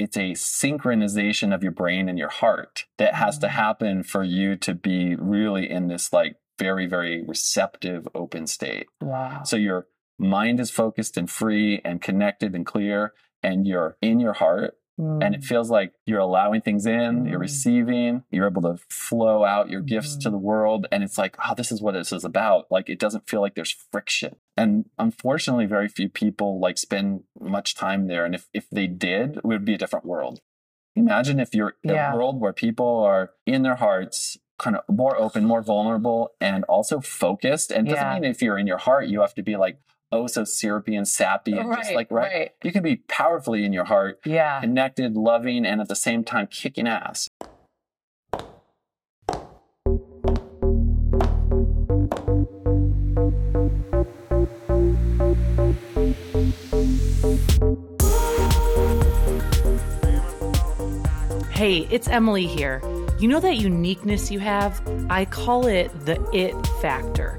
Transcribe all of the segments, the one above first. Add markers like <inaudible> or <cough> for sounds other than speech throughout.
it's a synchronization of your brain and your heart that has to Mm. happen for you to be really in this like very, very receptive, open state. Wow. So your mind is focused and free and connected and clear, and you're in your heart and it Mm. feels like you're allowing things in, you're Mm. receiving, you're able to flow out your gifts to Mhm. the world. And it's like, oh, this is what this is about. Like, it doesn't feel like there's friction. And unfortunately, very few people like spend much time there. And if, if they did, it would be a different world. Imagine if you're in Yeah. a world where people are in their hearts, kind of more open, more vulnerable, and also focused. And it doesn't Yeah. mean if you're in your heart, you have to be like, oh, so syrupy and sappy and just like, right? right. You can be powerfully in your heart Yeah. connected, loving, and at the same time kicking ass. Hey, it's Emily here. You know that uniqueness you have? I call it the it factor.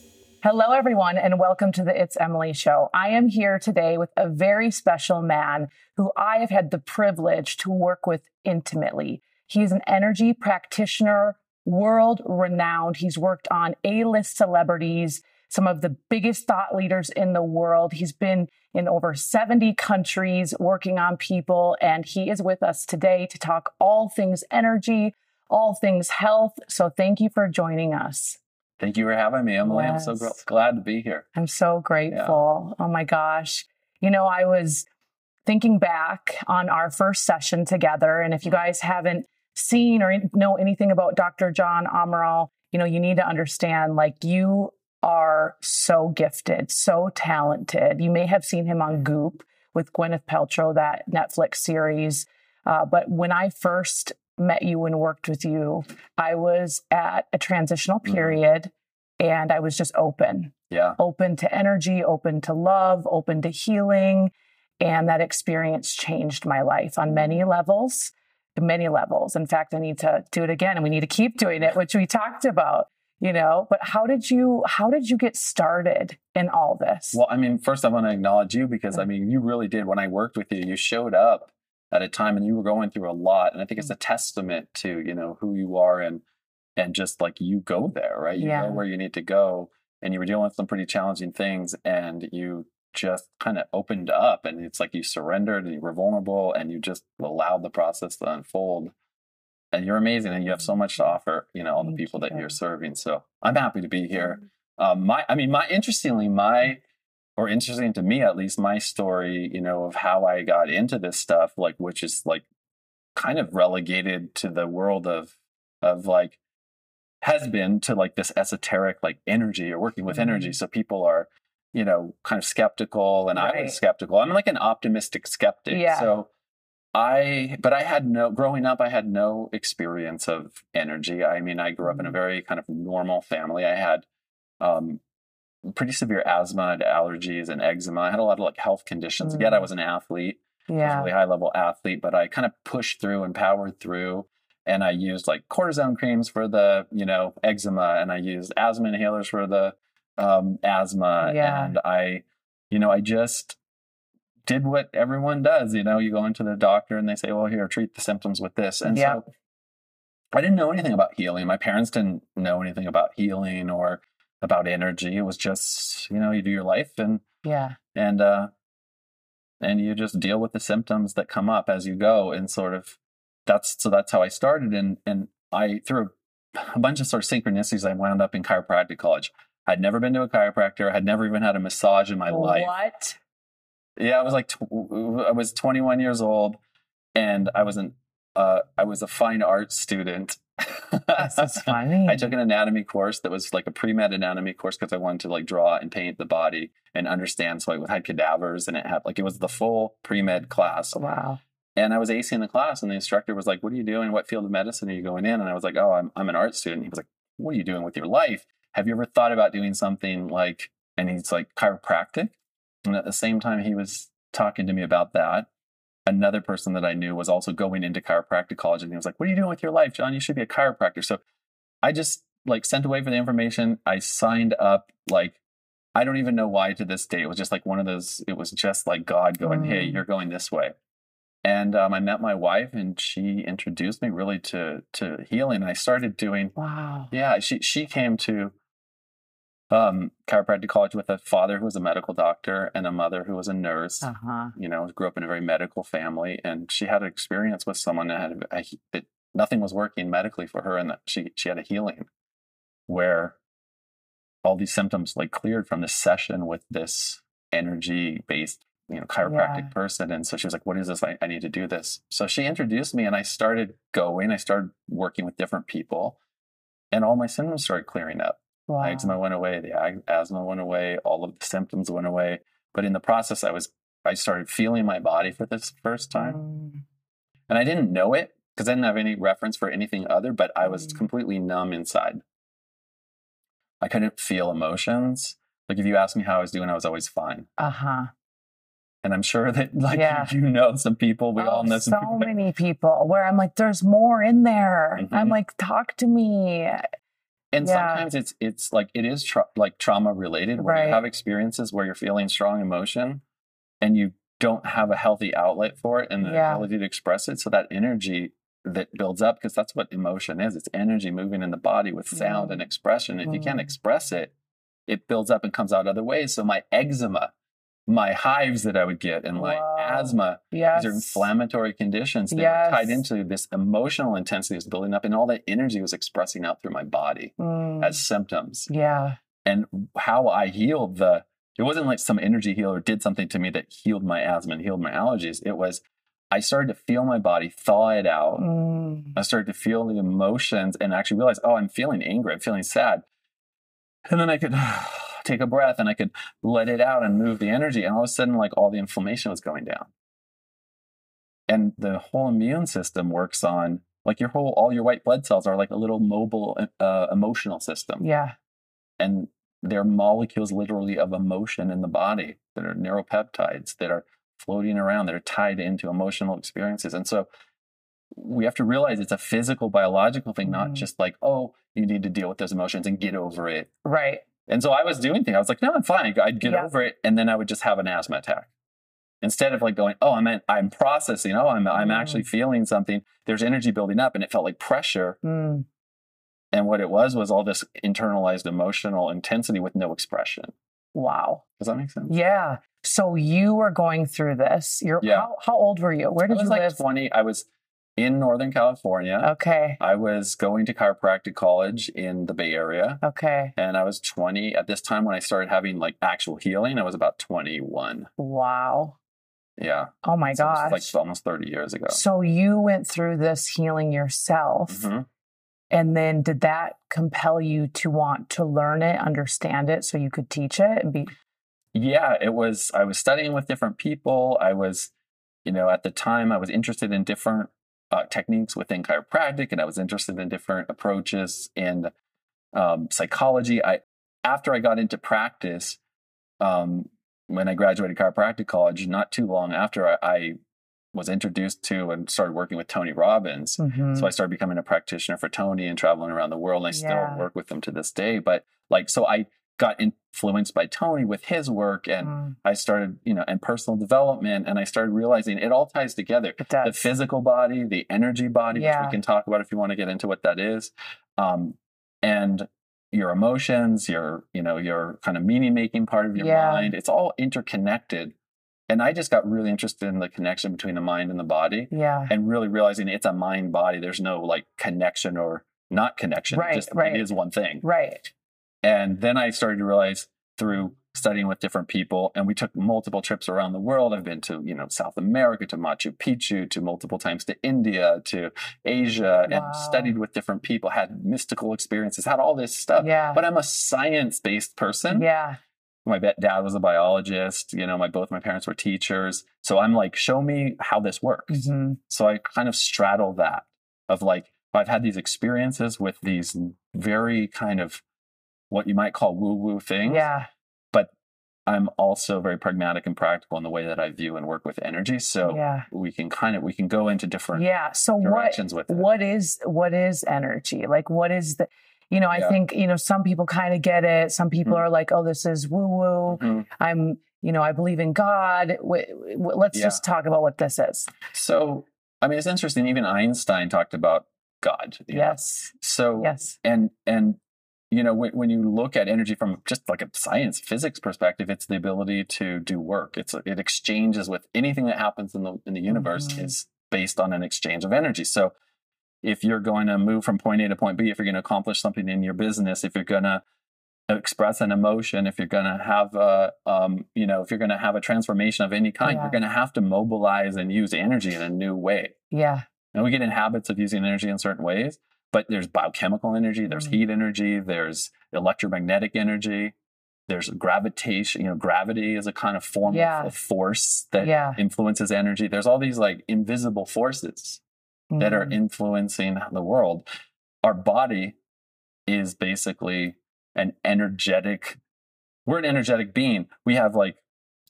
Hello, everyone, and welcome to the It's Emily Show. I am here today with a very special man who I have had the privilege to work with intimately. He's an energy practitioner, world renowned. He's worked on A list celebrities, some of the biggest thought leaders in the world. He's been in over 70 countries working on people, and he is with us today to talk all things energy, all things health. So, thank you for joining us. Thank you for having me, Emily. I'm so gr- glad to be here. I'm so grateful. Oh my gosh. You know, I was thinking back on our first session together. And if you guys haven't seen or know anything about Dr. John Amaral, you know, you need to understand like you are so gifted, so talented. You may have seen him on Goop with Gwyneth Paltrow, that Netflix series. Uh, but when I first met you and worked with you, I was at a transitional Mhm. period and I was just open Yeah. open to energy, open to love, open to healing. And that experience changed my life on many levels, many levels. In fact, I need to do it again and we need to keep doing it, which we talked about, you know. But how did you how did you get started in all this? Well, I mean, first I want to acknowledge you because I mean, you really did. When I worked with you, you showed up at a time and you were going through a lot, and I think it's mm. a testament to you know who you are and and just like you go there, right? You Yeah. know where you need to go, and you were dealing with some pretty challenging things, and you just kind of opened up, and it's like you surrendered and you were vulnerable, and you just allowed the process to unfold. And you're amazing, and you have so much to offer, you know, all the Thank people that you. you're serving. So I'm happy to be here. Mm. Um, my, I mean, my interestingly, my mm. Or interesting to me at least, my story, you know, of how I got into this stuff, like which is like kind of relegated to the world of of like has been to like this esoteric like energy or working with energy. Mhm. So people are, you know, kind of skeptical, and I was skeptical. I'm like an optimistic skeptic. Yeah. So I, but I had no, growing up, I had no experience of energy. I mean, I grew up in a Mhm. very kind of normal family. I had, um, pretty severe asthma and allergies and eczema. I had a lot of like health conditions. Yet I Mm. was an athlete, yeah. really high level athlete, but I kind of pushed through and powered through. And I used like cortisone creams for the, you know, eczema, and I used asthma inhalers for the um, asthma. Yeah. And I, you know, I just did what everyone does. You know, you go into the doctor and they say, well, here, treat the symptoms with this. And Yep. so I didn't know anything about healing. My parents didn't know anything about healing or about energy. It was just, you know, you do your life and Yeah. and uh and you just deal with the symptoms that come up as you go and sort of that's so that's how I started and and I through a bunch of sort of synchronicities I wound up in chiropractic college. I'd never been to a chiropractor. I'd never even had a massage in my life. What? Yeah, I was like tw- I was 21 years old and I was an uh I was a fine arts student. This is <laughs> funny. I took an anatomy course that was like a pre-med anatomy course because I wanted to like draw and paint the body and understand. So it had cadavers and it had like it was the full pre-med class. wow. And I was acing the class, and the instructor was like, "What are you doing? What field of medicine are you going in?" And I was like, "Oh, I'm I'm an art student." He was like, "What are you doing with your life? Have you ever thought about doing something like?" And he's like, "Chiropractic." And at the same time, he was talking to me about that. Another person that I knew was also going into chiropractic college, and he was like, "What are you doing with your life, John? You should be a chiropractor." So I just like sent away for the information. I signed up. Like I don't even know why to this day. It was just like one of those. It was just like God going, "Hey, Mm. you're going this way." And um, I met my wife, and she introduced me really to to healing. And I started doing Wow. yeah, she she came to um, chiropractic college with a father who was a medical doctor and a mother who was a nurse. Uh huh. You know, grew up in a very medical family, and she had an experience with someone that had a, that nothing was working medically for her, and that she she had a healing where all these symptoms like cleared from this session with this energy based you know chiropractic Yeah. person and so she was like what is this I, I need to do this so she introduced me and i started going i started working with different people and all my symptoms started clearing up Wow. eczema went away the asthma went away all of the symptoms went away but in the process i was i started feeling my body for this first time Mm. and i didn't know it because i didn't have any reference for anything other but i was Mm. completely numb inside i couldn't feel emotions like if you asked me how i was doing i was always fine Uh huh. and i'm sure that <laughs> like Yeah. you know some people we all Oh, know some so people many people where I'm like, there's more in there. I'm Mhm. like, talk to me. And Yeah. sometimes it's it's like it is tra- like trauma related where Right. you have experiences where you're feeling strong emotion and you don't have a healthy outlet for it and the Yeah. ability to express it so that energy that builds up because that's what emotion is it's energy moving in the body with sound Mm. and expression if you can't Mm. express it it builds up and comes out other ways so my eczema my hives that i would get and my Whoa. asthma Yes. these are inflammatory conditions that Yes. were tied into this emotional intensity was building up and all that energy was expressing out through my body Mm. as symptoms yeah. and how i healed the it wasn't like some energy healer did something to me that healed my asthma and healed my allergies it was i started to feel my body thaw it out Mm. i started to feel the emotions and actually realize oh i'm feeling angry i'm feeling sad and then i could <sighs> <laughs> take a breath and i could let it out and move the energy and all of a sudden like all the inflammation was going down and the whole immune system works on like your whole all your white blood cells are like a little mobile uh, emotional system Yeah. and they're molecules literally of emotion in the body that are neuropeptides that are floating around that are tied into emotional experiences and so we have to realize it's a physical biological thing not Mhm. just like oh you need to deal with those emotions and get over it Right. And so i was doing things i was like no i'm fine i'd get Yeah. over it and then i would just have an asthma attack instead of like going oh i'm i'm processing oh i'm i'm Mm. actually feeling something there's energy building up and it felt like pressure Mm. and what it was was all this internalized emotional intensity with no expression Wow. does that make sense Yeah. So you were going through this. You're Yeah. how, how old were you? Where I did was you like live? 20. I was in Northern California. Okay. I was going to chiropractic college in the Bay Area. Okay. And I was 20 at this time when I started having like actual healing. I was about 21. Wow. Yeah. Oh my So gosh. like almost 30 years ago. So you went through this healing yourself. Mhm. And then did that compel you to want to learn it, understand it so you could teach it and be Yeah, it was, I was studying with different people. I was, you know, at the time I was interested in different uh, techniques within chiropractic and I was interested in different approaches in um, psychology. I, after I got into practice, um, when I graduated chiropractic college, not too long after I, I was introduced to and started working with Tony Robbins. Mhm. So I started becoming a practitioner for Tony and traveling around the world. And I still work with him to this day. But like, so I got influenced by Tony with his work and Mm, I started, you know, and personal development. And I started realizing it all ties together. The physical body, the energy body, which we can talk about if you want to get into what that is. Um, and your emotions, your, you know, your kind of meaning making part of your Yeah. mind. It's all interconnected. And I just got really interested in the connection between the mind and the body yeah. and really realizing it's a mind body. There's no like connection or not connection. Right, it just right. it is one thing. Right. And then I started to realize through studying with different people, and we took multiple trips around the world. I've been to, you know, South America, to Machu Picchu, to multiple times to India, to Asia, Wow. and studied with different people, had mystical experiences, had all this stuff. Yeah. But I'm a science based person. Yeah. my dad was a biologist. You know, my both my parents were teachers. So I'm like, show me how this works. Mhm. So I kind of straddle that of like, I've had these experiences with these very kind of what you might call woo woo things. Yeah. But I'm also very pragmatic and practical in the way that I view and work with energy. So yeah. we can kind of, we can go into different Yeah. So what with it. what is what is energy? Like what is the you know, I Yeah. think, you know, some people kind of get it. Some people Mhm. are like, "Oh, this is woo woo. Mhm. I'm, you know, I believe in God." W- w- let's Yeah. just talk about what this is. So, I mean, it's interesting. Even Einstein talked about God. you know? Yes. So, Yes. and, and, you know, when, when you look at energy from just like a science physics perspective, it's the ability to do work. It's it exchanges with anything that happens in the in the universe Mhm. is based on an exchange of energy. So, if you're going to move from point A to point B, if you're going to accomplish something in your business, if you're going to express an emotion, if you're going to have a, um, you know, if you're going to have a transformation of any kind, Yeah. you're going to have to mobilize and use energy in a new way. Yeah. And we get in habits of using energy in certain ways, but there's biochemical energy, there's Mhm. heat energy, there's electromagnetic energy, there's gravitation, you know, gravity is a kind of form Yeah. of, of force that Yeah. influences energy. There's all these like invisible forces that are Mhm. influencing the world. Our body is basically an energetic, we're an energetic being. We have like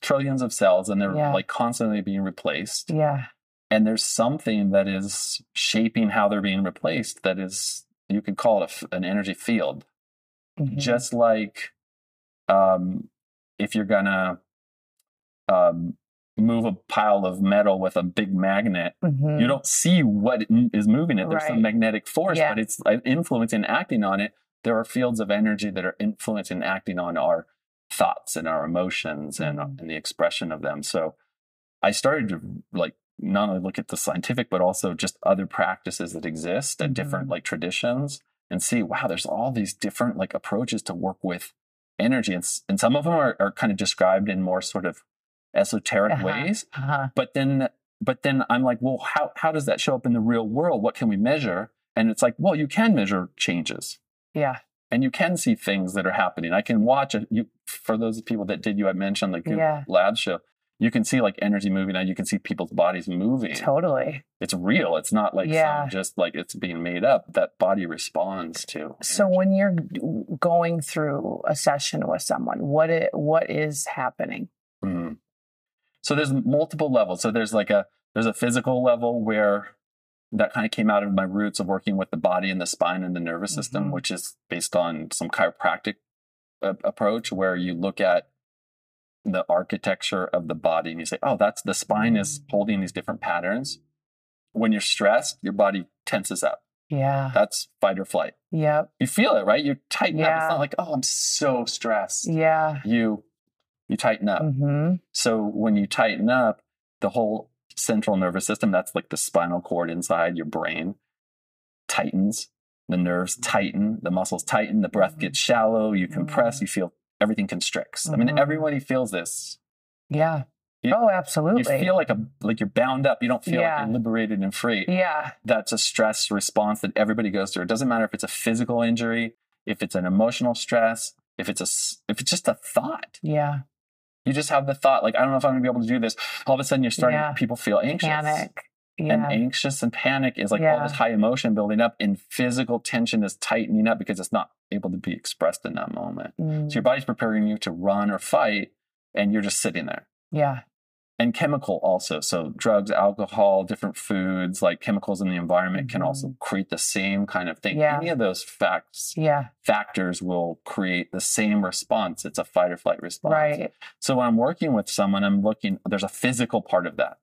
trillions of cells and they're Yeah. like constantly being replaced Yeah. And there's something that is shaping how they're being replaced that is you could call it a an energy field Mhm. just like um, if you're gonna um, move a pile of metal with a big magnet Mhm. you don't see what is moving it there's Right. some magnetic force Yeah. but it's uh, influencing acting on it there are fields of energy that are influencing acting on our thoughts and our emotions and, Mhm. and the expression of them so i started to like not only look at the scientific but also just other practices that exist and different Mhm. like traditions and see wow there's all these different like approaches to work with energy and, and some of them are, are kind of described in more sort of esoteric Uh-huh. ways Uh-huh. but then but then i'm like well how, how does that show up in the real world what can we measure and it's like well you can measure changes Yeah. and you can see things that are happening i can watch it you for those people that did you i mentioned the Yeah. lab show you can see like energy moving and you can see people's bodies moving Totally. it's real it's not like some- Yeah. just like it's being made up that body responds to So energy. when you're going through a session with someone, what it, what is happening? Mhm. So there's multiple levels. So there's like a there's a physical level where that kind of came out of my roots of working with the body and the spine and the nervous system, Mhm. which is based on some chiropractic uh, approach where you look at the architecture of the body and you say, "Oh, that's the spine is Mm. holding these different patterns." When you're stressed, your body tenses up. Yeah. That's fight or flight. Yep. You feel it, right? You tighten up. It's not like, "Oh, I'm so stressed." Yeah. You you tighten up. hmm So when you tighten up, the whole central nervous system, that's like the spinal cord inside your brain, tightens. The nerves tighten, the muscles tighten, the breath gets shallow, you compress, you feel everything constricts. I mean, Mhm. everybody feels this. Yeah. You- oh, absolutely. You feel like a like you're bound up. You don't feel Yeah. like you're liberated and free. yeah. That's a stress response that everybody goes through. It doesn't matter if it's a physical injury, if it's an emotional stress, if it's a if it's just a thought. Yeah. You just have the thought, like, I don't know if I'm gonna be able to do this. All of a sudden, you're starting. Yeah. People feel anxious. Panic. And anxious and panic is like all this high emotion building up, and physical tension is tightening up because it's not able to be expressed in that moment. Mm, So your body's preparing you to run or fight, and you're just sitting there. yeah. And chemical also. So drugs, alcohol, different foods, like chemicals in the environment can also create the same kind of thing. Mm-hmm. Yeah. Any of those facts Yeah. factors will create the same response. It's a fight or flight response. Right. So when I'm working with someone, I'm looking, there's a physical part of that.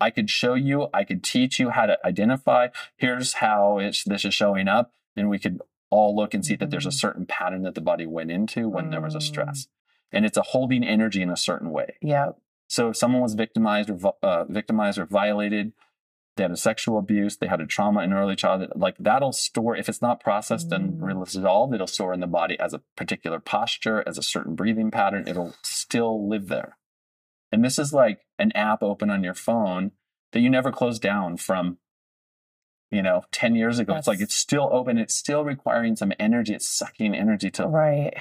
I could show you, I could teach you how to identify, here's how it's, this is showing up. And we could all look and see that there's a Mhm. certain pattern that the body went into when there was a Mm. stress. And it's a holding energy in a certain way. Yeah. So if someone was victimized or uh, victimized or violated, they had a sexual abuse, they had a trauma in early childhood, like that'll store, if it's not processed and Mm. resolved, it'll store in the body as a particular posture, as a certain breathing pattern. It'll still live there. And this is like an app open on your phone that you never closed down from, you know, 10 years ago. It's like it's still open. It's still requiring some energy. It's sucking energy to. Right.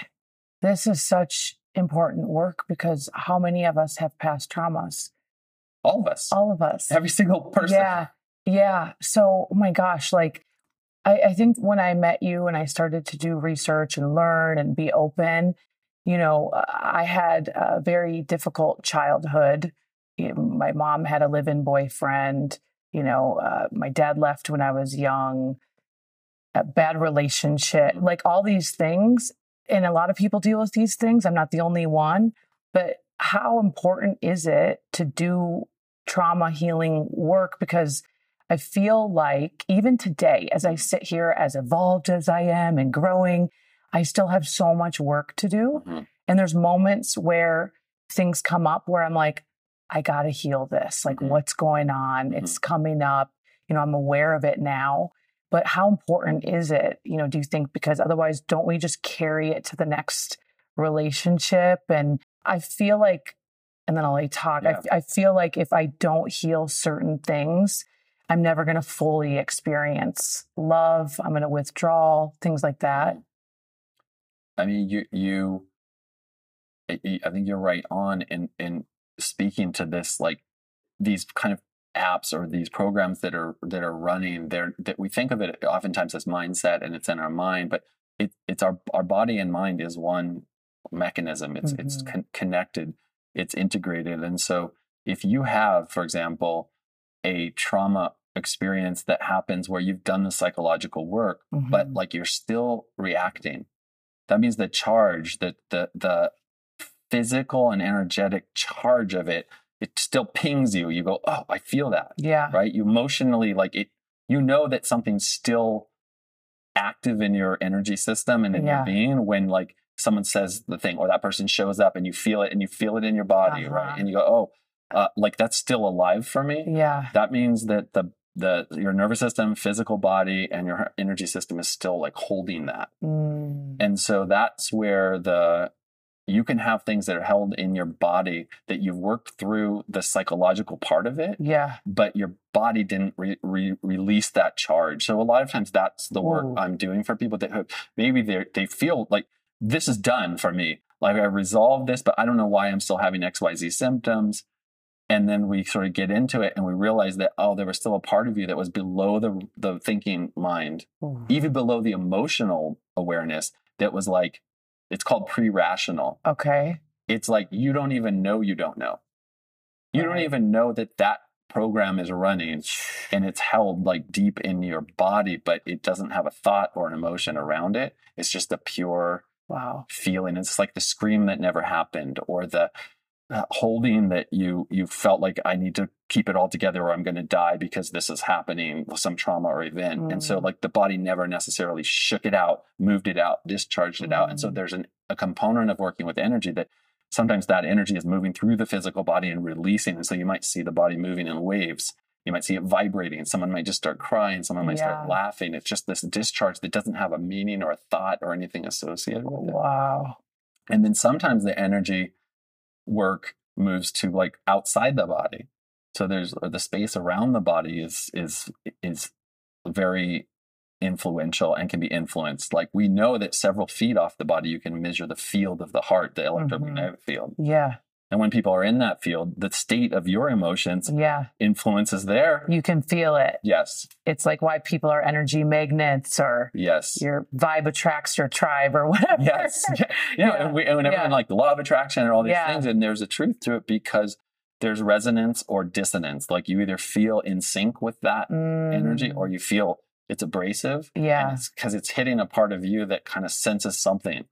This is such important work because how many of us have past traumas? All of us. All of us. Every single person. Yeah. Yeah. So, oh my gosh, like I, I think when I met you and I started to do research and learn and be open, you know, I had a very difficult childhood. My mom had a live in boyfriend. You know, uh, my dad left when I was young, a bad relationship, like all these things. And a lot of people deal with these things. I'm not the only one. But how important is it to do trauma healing work? Because I feel like even today, as I sit here, as evolved as I am and growing, I still have so much work to do. Mhm. And there's moments where things come up where I'm like, I got to heal this. Like, Mhm. what's going on? It's coming up. You know, I'm aware of it now. But how important is it? You know, do you think because otherwise, don't we just carry it to the next relationship? And I feel like, and then I'll let you talk. Yeah. I, I feel like if I don't heal certain things, I'm never going to fully experience love. I'm going to withdraw, things like that. I mean, you you. I think you're right on in in speaking to this, like these kind of apps or these programs that are that are running. There that we think of it oftentimes as mindset, and it's in our mind, but it, it's our our body and mind is one mechanism. It's it's Mhm. con- connected. It's integrated, and so if you have, for example, a trauma experience that happens where you've done the psychological work but Mhm. like you're still reacting that means the charge the the the physical and energetic charge of it it still pings you you go oh i feel that yeah. right you emotionally like it you know that something's still active in your energy system and in Yeah. your being when like someone says the thing or that person shows up and you feel it and you feel it in your body Uh-huh. right and you go oh uh, like that's still alive for me Yeah. that means that the the your nervous system physical body and your energy system is still like holding that Mm. and so that's where the you can have things that are held in your body that you've worked through the psychological part of it Yeah. but your body didn't re- re- release that charge so a lot of times that's the work Ooh. i'm doing for people that maybe they they feel like this is done for me like i resolved this but i don't know why i'm still having xyz symptoms and then we sort of get into it and we realize that oh there was still a part of you that was below the the thinking mind Ooh. even below the emotional awareness that was like it's called pre-rational Okay. it's like you don't even know you don't know you don't even know that that program is running <sighs> and it's held like deep in your body but it doesn't have a thought or an emotion around it it's just a pure Wow. feeling it's like the scream that never happened or the holding that you you felt like i need to keep it all together or i'm going to die because this is happening with some trauma or event. And so Mm. like the body never necessarily shook it out moved it out discharged it out. And so Mm. there's an, a component of working with energy that sometimes that energy is moving through the physical body and releasing. And so you might see the body moving in waves. You might see it vibrating. Someone might just start crying. Someone might start laughing. It's just this discharge that doesn't have a meaning or a thought or anything associated with it. Wow. and then sometimes the energy work moves to like outside the body. So there's or the space around the body is is is very influential and can be influenced. Like we know that several feet off the body you can measure the field of the heart the electromagnetic mm-hmm. field. Yeah. And when people are in that field the state of your emotions Yeah. influences their You can feel it. yes It's like why people are energy magnets or yes your vibe attracts your tribe or whatever. yes <laughs> yeah, yeah. Yeah. and, we, and everyone Yeah. like the law of attraction and all these things and there's a truth to it because there's resonance or dissonance like you either feel in sync with that energy Mm. or you feel it's abrasive Yeah. because it's, hitting a part of you that kind of senses something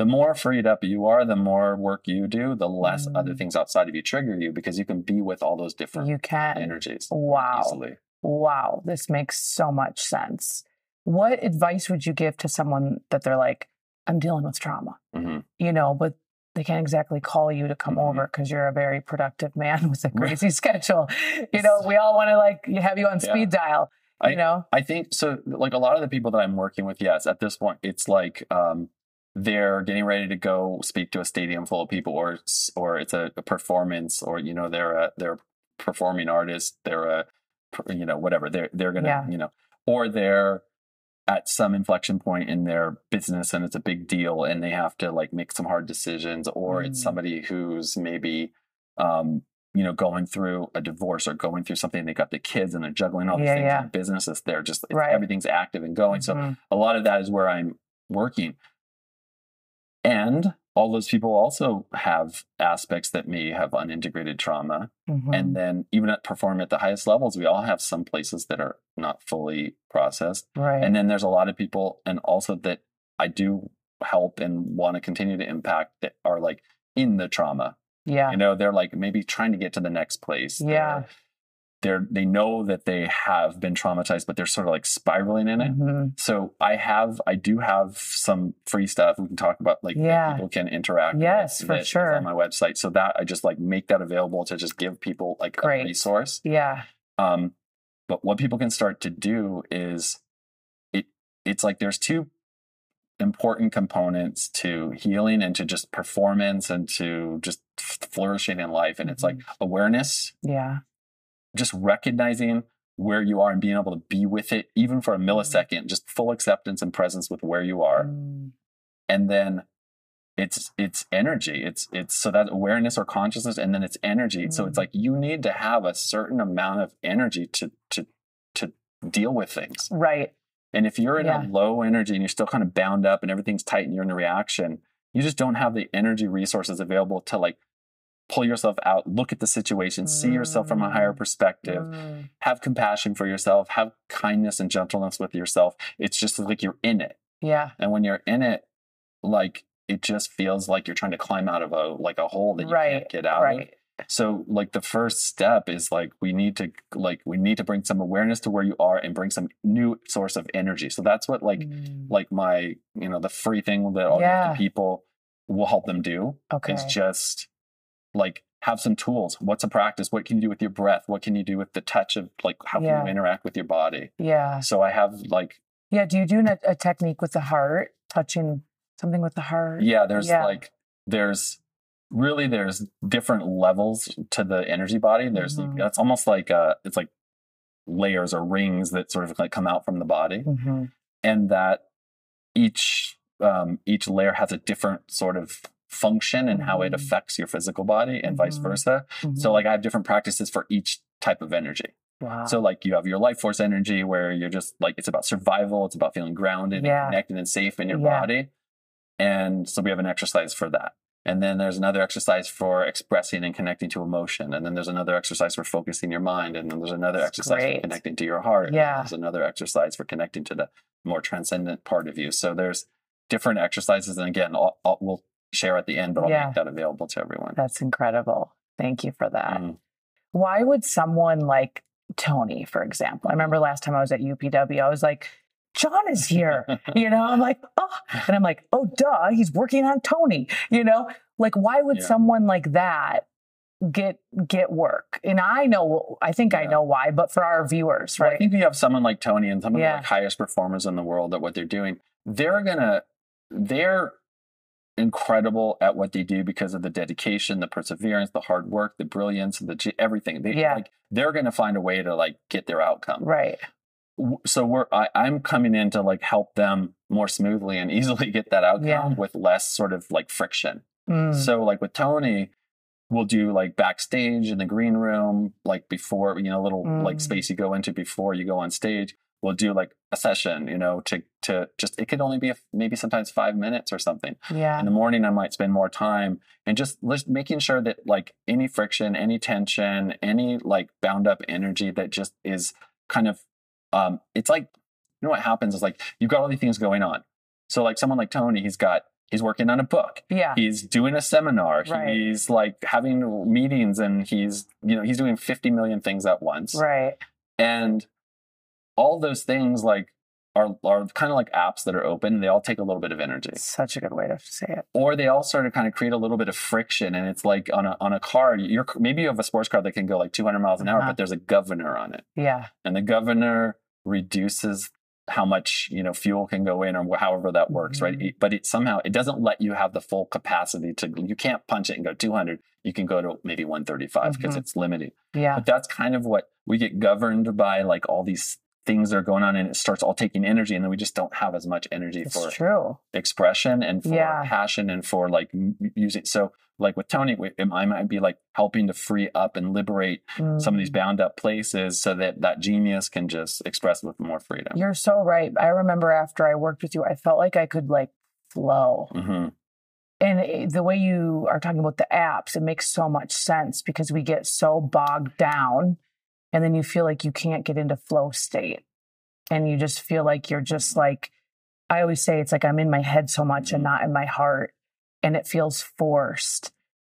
the more freed up you are the more work you do the less other Mm. things outside of you trigger you because you can be with all those different You can. energies Wow. easily Wow. This makes so much sense. What advice would you give to someone that they're like, I'm dealing with trauma, Mhm. you know, but they can't exactly call you to come Mhm. over because you're a very productive man <laughs> with a <laughs> crazy schedule. You know, we all want to like have you on Yeah. speed dial, you know? I think so. Like a lot of the people that I'm working with, yes, at this point, it's like um, they're getting ready to go speak to a stadium full of people, or it's, or it's a, a performance, or you know they're a they're a performing artist, they're a you know whatever they're they're gonna Yeah. you know, or they're at some inflection point in their business and it's a big deal and they have to like make some hard decisions or it's Mm. somebody who's maybe um you know going through a divorce or going through something they got the kids and they're juggling all these Yeah, things yeah. in businesses they're just it's- Right. everything's active and going so Mhm. a lot of that is where i'm working and all those people also have aspects that may have unintegrated trauma Mhm. and then even at perform at the highest levels we all have some places that are not fully processed right. and then there's a lot of people and also that i do help and want to continue to impact that are like in the trauma yeah. you know they're like maybe trying to get to the next place Yeah. they're, they're they know that they have been traumatized but they're sort of like spiraling in it Mhm. so i have i do have some free stuff we can talk about like Yeah. people can interact Yes, with for sure. on my website so that i just like make that available to just give people like Great. a resource Yeah. um, but what people can start to do is it it's like there's two important components to healing and to just performance and to just flourishing in life. And it's like Mm-hmm. awareness, Yeah. Just recognizing where you are and being able to be with it, even for a millisecond, just full acceptance and presence with where you are. Mm. And then it's it's energy. It's it's so that awareness or consciousness, and then it's energy. So it's Mm. like you need to have a certain amount of energy to to to deal with things. Right. And if you're in Yeah. a low energy and you're still kind of bound up and everything's tight and you're in a reaction, you just don't have the energy resources available to like pull yourself out, look at the situation, see yourself from a higher Mm. perspective, Mm. have compassion for yourself, have kindness and gentleness with yourself. It's just like you're in it. Yeah. And when you're in it, like it just feels like you're trying to climb out of a like a hole that you Right, can't get out of. So like the first step is like we need to like we need to bring some awareness to where you are and bring some new source of energy. So that's what like Mm. like my you know the free thing that I'll Yeah. to people will help them do okay. is just like have some tools. What's a practice? What can you do with your breath? What can you do with the touch of like how can you interact with your body? yeah. So I have like Yeah. Do you do a, a technique with the heart, touching something with the heart? yeah, there's Yeah. like there's really there's different levels to the energy body. There's Mhm. that's almost like uh it's like layers or rings that sort of like come out from the body. hmm and that each um, each layer has a different sort of function and how it Mhm. affects your physical body and vice Mhm. versa. So like I have different practices for each type of energy. wow. So like you have your life force energy where you're just like it's about survival, it's about feeling grounded Yeah. and connected and safe in your Yeah. body. And so we have an exercise for that. And then there's another exercise for expressing and connecting to emotion. And then there's another exercise for focusing your mind. And then there's another That's exercise great. for connecting to your heart. Yeah. There's another exercise for connecting to the more transcendent part of you. So there's different exercises. And again, I'll, I'll, we'll share at the end, but I'll Yeah. make that available to everyone. That's incredible. Thank you for that. Mm. Why would someone like Tony, for example? I remember last time I was at UPW, I was like, John is here. <laughs> you know, I'm like, oh, and I'm like, oh, duh, he's working on Tony. You know, like, why would Yeah. someone like that get get work? And I know, I think I know why, but for our viewers, Well, I think you have someone like Tony and some of Yeah. the like highest performers in the world at what they're doing. They're gonna, they're incredible at what they do because of the dedication, the perseverance, the hard work, the brilliance, the everything. They Yeah. like they're gonna find a way to like get their outcome. right. So we're I, I'm coming in to like help them more smoothly and <laughs> easily get that outcome Yeah. with less sort of like friction. Mm. So like with Tony, we'll do like backstage in the green room, like before, you know, a little like Mm. space you go into before you go on stage. We'll do like a session, you know, to to just it could only be a, maybe sometimes five minutes or something. yeah. In the morning, I might spend more time and just making sure that like any friction, any tension, any like bound up energy that just is kind of, um, it's like you know what happens is like you've got all these things going on. So like someone like Tony, he's got he's working on a book Yeah. he's doing a seminar Right. he's like having meetings and he's you know he's doing 50 million things at once Right. and all those things like are, are kind of like apps that are open they all take a little bit of energy Such a good way to say it. or they all sort of kind of create a little bit of friction and it's like on a on a car you're maybe you have a sports car that can go like 200 miles an hour Uh-huh. but there's a governor on it Yeah. and the governor reduces how much you know fuel can go in or however that works right Mhm. It- but it somehow it doesn't let you have the full capacity to you can't punch it and go 200 you can go to maybe 135 because Mhm. it's limited Yeah. but that's kind of what we get governed by like all these things that are going on and it starts all taking energy and then we just don't have as much energy It's for true. expression and for Yeah. passion and for like using so like with tony i might be like helping to free up and liberate some of these Mm. bound up places so that that genius can just express with more freedom You're so right. I remember after I worked with you, I felt like I could like flow. hmm And the way you are talking about the apps, it makes so much sense because we get so bogged down and then you feel like you can't get into flow state. And you just feel like you're just like, I always say it's like I'm in my head so much and not in my heart. And it feels forced.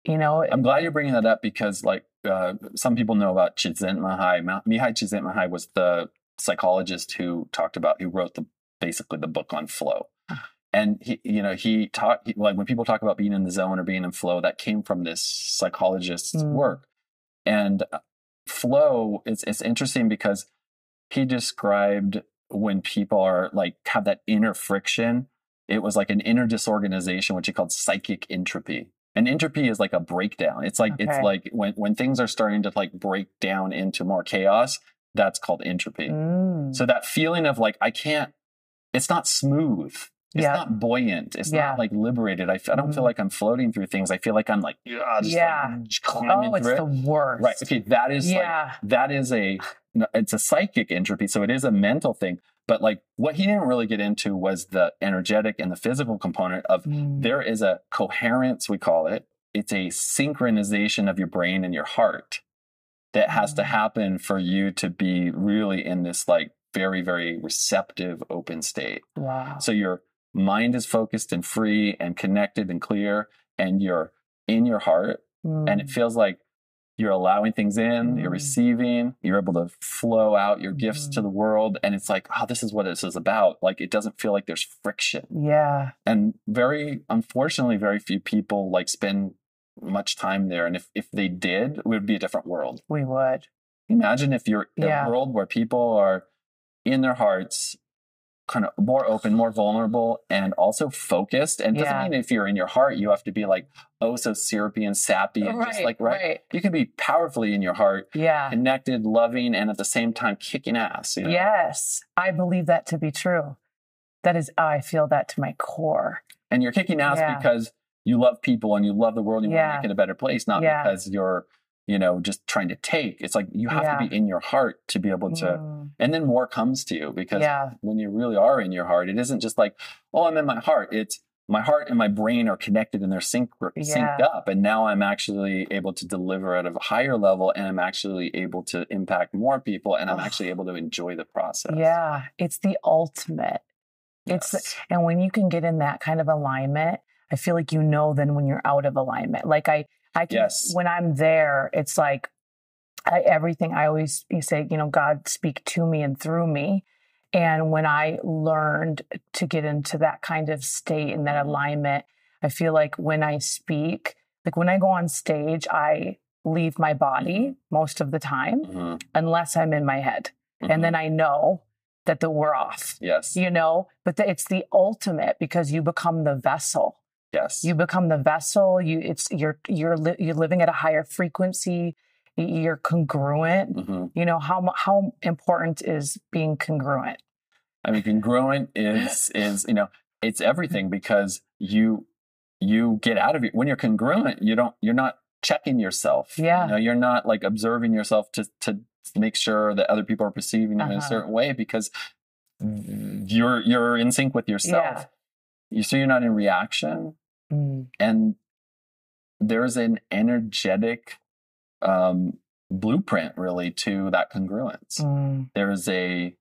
You know, i'm glad you're bringing that up because like uh, some people know about Csikszentmihalyi. Mihaly Csikszentmihalyi was the psychologist who talked about who wrote the basically the book on flow <sighs> and he you know he taught he, like when people talk about being in the zone or being in flow that came from this psychologist's Mm. work and uh, flow is it's interesting because he described when people are like have that inner friction it was like an inner disorganization which he called psychic entropy and entropy is like a breakdown it's like Okay. it's like when when things are starting to like break down into more chaos that's called entropy Mm. so that feeling of like I can't, it's not smooth. It's Yeah. not buoyant. It's Yeah. not like liberated. I, f- I don't feel Mhm. like I'm floating through things. I feel like I'm like, yeah, just Yeah. like climbing oh, it's through the it. worst. Right. Okay. That is like, yeah. that is a, it's a psychic entropy. So it is a mental thing. But like what he didn't really get into was the energetic and the physical component of Mm. there is a coherence, we call it. It's a synchronization of your brain and your heart that has to Mm. happen for you to be really in this like very, very receptive, open state. Wow. So your mind is focused and free and connected and clear, and you're in your heart, and Mm. it feels like you're allowing things in, you're Mm. receiving, you're able to flow out your gifts to the world. And it's like, oh, this is what this is about. Like, it doesn't feel like there's friction yeah. and very unfortunately very few people like spend much time there and if if they did it would be a different world We would. imagine if you're in a world where people are in their hearts kind of more open more vulnerable and also focused and doesn't Yeah. mean if you're in your heart you have to be like oh so syrupy and sappy and just like right? you can be powerfully in your heart Yeah. connected loving and at the same time kicking ass you know? Yes. I believe that to be true. That is, I feel that to my core. and you're kicking ass Yeah. because you love people and you love the world and you want to make it a better place not Yeah. because you're you know just trying to take it's like you have Yeah. to be in your heart to be able to Mm. and then more comes to you because Yeah. when you really are in your heart it isn't just like oh i'm in my heart it's my heart and my brain are connected and they're sync- synced up and now i'm actually able to deliver at a higher level and i'm actually able to impact more people and i'm actually able to enjoy the process Yeah. It's the ultimate. It's, Yes. and when you can get in that kind of alignment, I feel like you know then when you're out of alignment. Like I, I can, Yes. when I'm there, it's like I, everything I always you say, you know, God speak to me and through me. And when I learned to get into that kind of state and that Mhm. alignment, I feel like when I speak, like when I go on stage, I leave my body most of the time, Mhm. unless I'm in my head. Mhm. And then I know that the we're off, yes you know, but the, it's the ultimate because you become the vessel yes you become the vessel you it's you're you're li- you're living at a higher frequency you're congruent Mhm. you know how how important is being congruent I mean, congruent is is you know it's everything because you you get out of it when you're congruent. You don't you're not checking yourself. Yeah. you know, you're not like observing yourself to to make sure that other people are perceiving you in a Uh-huh. certain way because you're you're in sync with yourself. Yeah. You so you're not in reaction, Mm. and there's an energetic um, blueprint really to that congruence Mm. there's a,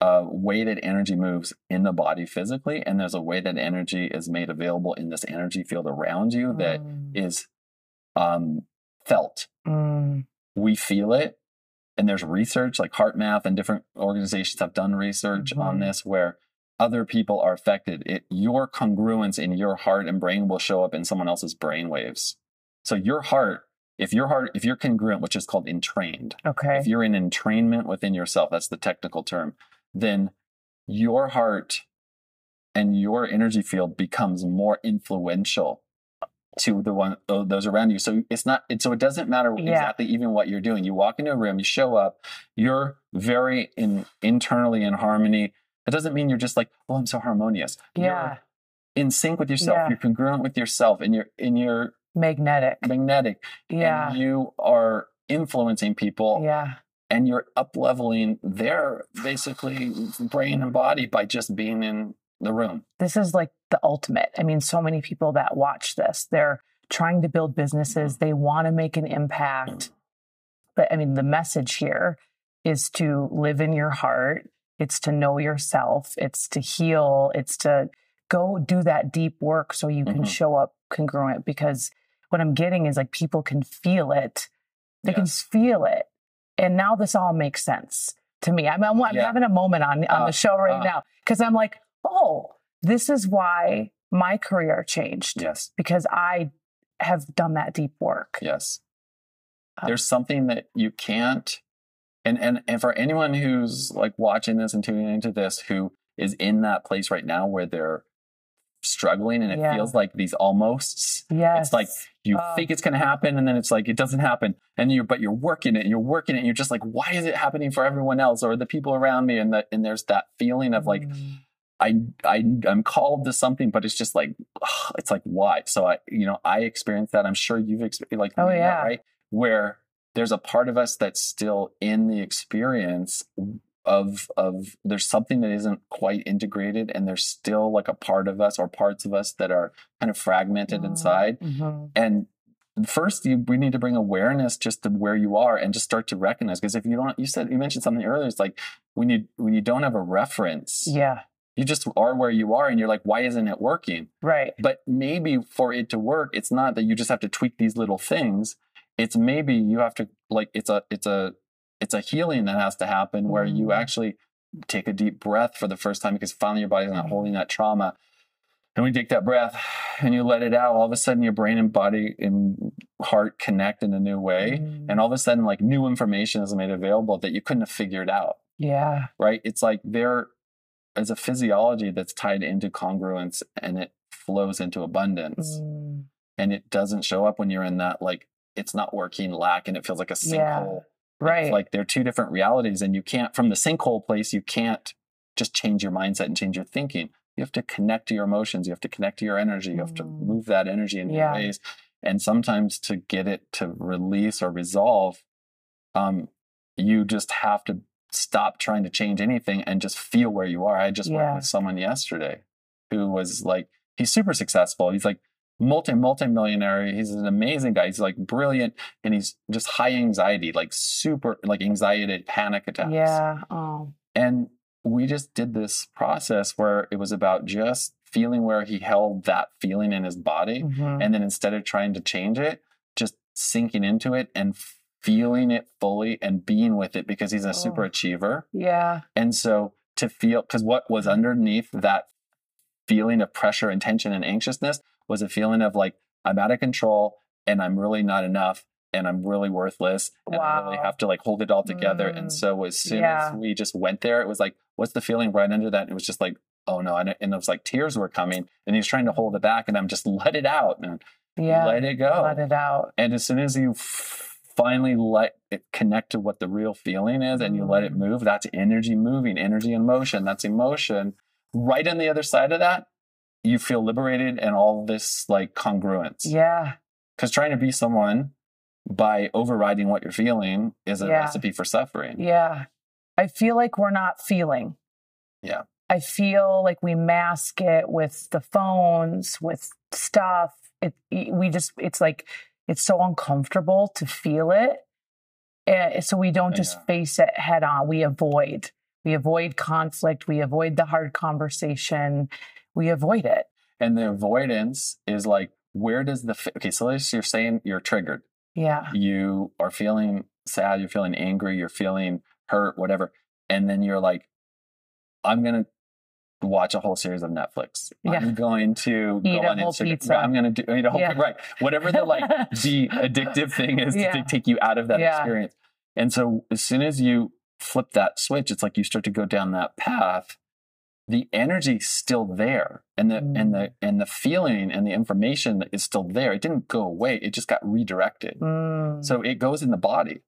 a way that energy moves in the body physically, and there's a way that energy is made available in this energy field around you that Mm. is um, felt. Mm. We feel it, and there's research like HeartMath and different organizations have done research on Mhm. this where other people are affected. It, your congruence in your heart and brain will show up in someone else's brain waves. So your heart, if your heart, if you're congruent, which is called entrained, okay if you're in entrainment within yourself, that's the technical term, then your heart and your energy field becomes more influential to the one those around you. So it's not it, so it doesn't matter Yeah. exactly even what you're doing. You walk into a room, you show up, you're very in internally in harmony. It doesn't mean you're just like, oh, I'm so harmonious. Yeah. You're in sync with yourself. Yeah. You're congruent with yourself, and you're and you're Magnetic. magnetic. Yeah. And you are influencing people, Yeah. and you're up leveling their basically brain and body by just being in the room. This is like the ultimate. I mean, so many people that watch this, they're trying to build businesses, they want to make an impact. But I mean, the message here is to live in your heart, it's to know yourself, it's to heal, it's to go do that deep work so you can Mhm. show up congruent because what I'm getting is like people can feel it. They can feel it. And now this all makes sense to me. I'm, I'm, I'm Yeah. having a moment on, on Uh, the show right uh. now because I'm like, oh, this is why my career changed Yes. because I have done that deep work. Yes. Uh, There's something that you can't and, and and for anyone who's like watching this and tuning into this who is in that place right now where they're struggling and it Yeah. feels like these almosts it's like you Oh. think it's going to happen and then it's like it doesn't happen and you but you're working it and you're working it and you're just like why is it happening for everyone else or the people around me and that and there's that feeling of like Mm. I I I'm called to something, but it's just like ugh, it's like why? So I you know I experienced that. I'm sure you've experienced like Oh, yeah. right where there's a part of us that's still in the experience of of there's something that isn't quite integrated and there's still like a part of us or parts of us that are kind of fragmented inside Mhm. and first you we need to bring awareness just to where you are and just start to recognize because if you don't you said you mentioned something earlier it's like when you when you don't have a reference Yeah. you just are where you are and you're like why isn't it working Right. but maybe for it to work it's not that you just have to tweak these little things it's maybe you have to like it's a it's a it's a healing that has to happen where you Mm. actually take a deep breath for the first time because finally your body's not holding that trauma and when you take that breath and you let it out all of a sudden your brain and body and heart connect in a new way Mm. and all of a sudden like new information is made available that you couldn't have figured out Yeah. right? It's like there is a physiology that's tied into congruence and it flows into abundance. Mm. And it doesn't show up when you're in that, like, it's not working lack and it feels like a Yeah. sinkhole. Right. It's like they're two different realities. And you can't, from the sinkhole place, you can't just change your mindset and change your thinking. You have to connect to your emotions. You have to connect to your energy. You have to Mm. move that energy in Yeah. ways. And sometimes to get it to release or resolve, um, you just have to stop trying to change anything and just feel where you are. I just Yeah. worked with someone yesterday who was like, he's super successful. He's like multi, multi millionaire. He's an amazing guy. He's like brilliant and he's just high anxiety, like super, like anxiety, panic attacks. yeah. Oh. And we just did this process where it was about just feeling where he held that feeling in his body. Mhm. And then instead of trying to change it, just sinking into it and feeling it fully and being with it because he's a super Oh. achiever. Yeah. And so to feel, because what was underneath that feeling of pressure and tension and anxiousness was a feeling of like, I'm out of control and I'm really not enough and I'm really worthless and I really have to like hold it all together. Mm. And so as soon Yeah. as we just went there, it was like, what's the feeling right under that? It was just like, oh no. And it, and it was like tears were coming and he's trying to hold it back and I'm just let it out and Yeah. let it go. Let it out. And as soon as you finally let it connect to what the real feeling is and you let it Mm. move, that's energy moving, energy in motion, that's emotion. Right on the other side of that, you feel liberated and all this like congruence. Yeah. Because trying to be someone by overriding what you're feeling is a Yeah. recipe for suffering. Yeah. I feel like we're not feeling. Yeah. I feel like we mask it with the phones, with stuff. It we just it's like it's so uncomfortable to feel it. Eh, so we don't just Yeah. face it head on. We avoid. We avoid conflict, we avoid the hard conversation. We avoid it. And the avoidance is like, where does the, fi- okay, so let's, you're saying you're triggered. Yeah. you are feeling sad, you're feeling angry, you're feeling hurt, whatever. And then you're like, I'm going to watch a whole series of Netflix. Yeah. I'm going to Eat go a on whole Instagram. pizza. I'm going to do, eat a whole, Yeah. right. Whatever the like, <laughs> the addictive thing is Yeah. to take you out of that experience. And so as soon as you flip that switch, it's like you start to go down that path. The energy's still there, and the and the and the feeling and the information is still there. It didn't go away. It just got redirected. Mm. So it goes in the body.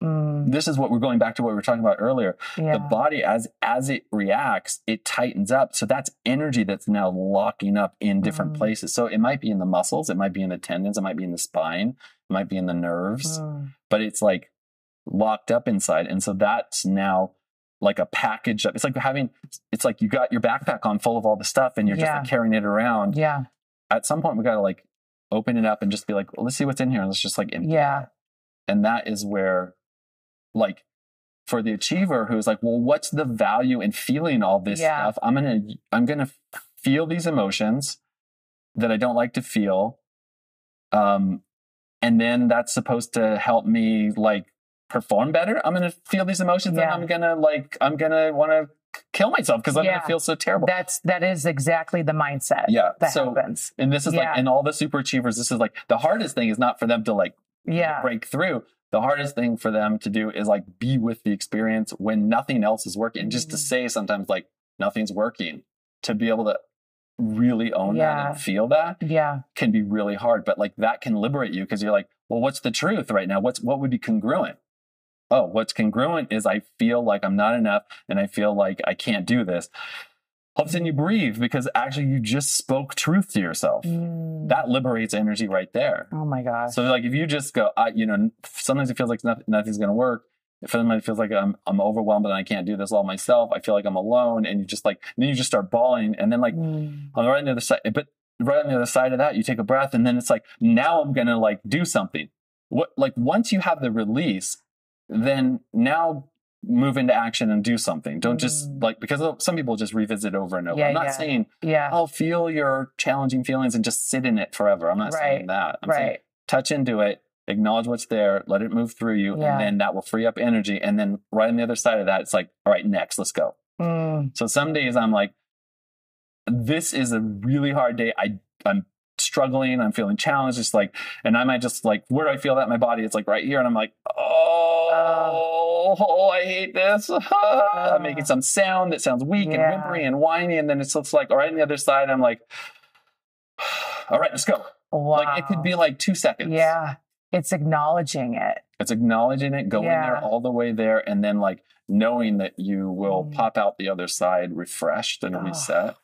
Mm, this is what we're going back to what we were talking about earlier yeah. the body as as it reacts it tightens up so that's energy that's now locking up in different Mm. places so it might be in the muscles it might be in the tendons it might be in the spine it might be in the nerves Mm, but it's like locked up inside and so that's now like a package of it's like having it's like you got your backpack on full of all the stuff and you're just Yeah. like carrying it around yeah. at some point we got to like open it up and just be like well, let's see what's in here and let's just like Yeah. and that is where like for the achiever who's like well what's the value in feeling all this Yeah. stuff i'm gonna i'm gonna feel these emotions that i don't like to feel um and then that's supposed to help me like perform better i'm gonna feel these emotions Yeah. and i'm gonna like i'm gonna want to kill myself because i'm Yeah. gonna feel so terrible That's that is exactly the mindset yeah that so happens. and this is Yeah. like and all the super achievers this is like the hardest thing is not for them to like Yeah. break through. The hardest thing for them to do is like be with the experience when nothing else is working. And just to Mhm. say sometimes like nothing's working, to be able to really own that and feel that Yeah. can be really hard. But like that can liberate you because you're like, well, what's the truth right now? What's what would be congruent? Oh, what's congruent is I feel like I'm not enough and I feel like I can't do this. All of a sudden you breathe because actually you just spoke truth to yourself. Mm. That liberates energy right there. oh my gosh. So like if you just go, I, you know, sometimes it feels like nothing, nothing's going to work. If sometimes it feels like I'm I'm overwhelmed and I can't do this all myself. I feel like I'm alone, and you just like then you just start bawling, and then like Mm. on the right on the other side, but right on the other side of that, you take a breath, and then it's like now I'm gonna like do something. What like once you have the release, then now move into action and do something. Don't just Mm. like because some people just revisit over and over. Yeah, I'm not yeah. saying yeah. I'll feel your challenging feelings and just sit in it forever. I'm not saying that. I'm saying right. touch into it, acknowledge what's there, let it move through you, Yeah. and then that will free up energy. And then right on the other side of that, it's like, all right, next, let's go. Mm. So some days I'm like, this is a really hard day. I I'm struggling, I'm feeling challenged. It's like, and I might just like, where do I feel that in my body? It's like right here, and I'm like, oh, oh I hate this. I'm making some sound that sounds weak Yeah. and whimpery and whiny, and then it's just like, all right, on the other side, I'm like, <sighs> all right, let's go. Wow. Like it could be like two seconds. Yeah. It's acknowledging it. It's acknowledging it, going there all the way there, and then like knowing that you will Mm. pop out the other side refreshed and Oh. reset.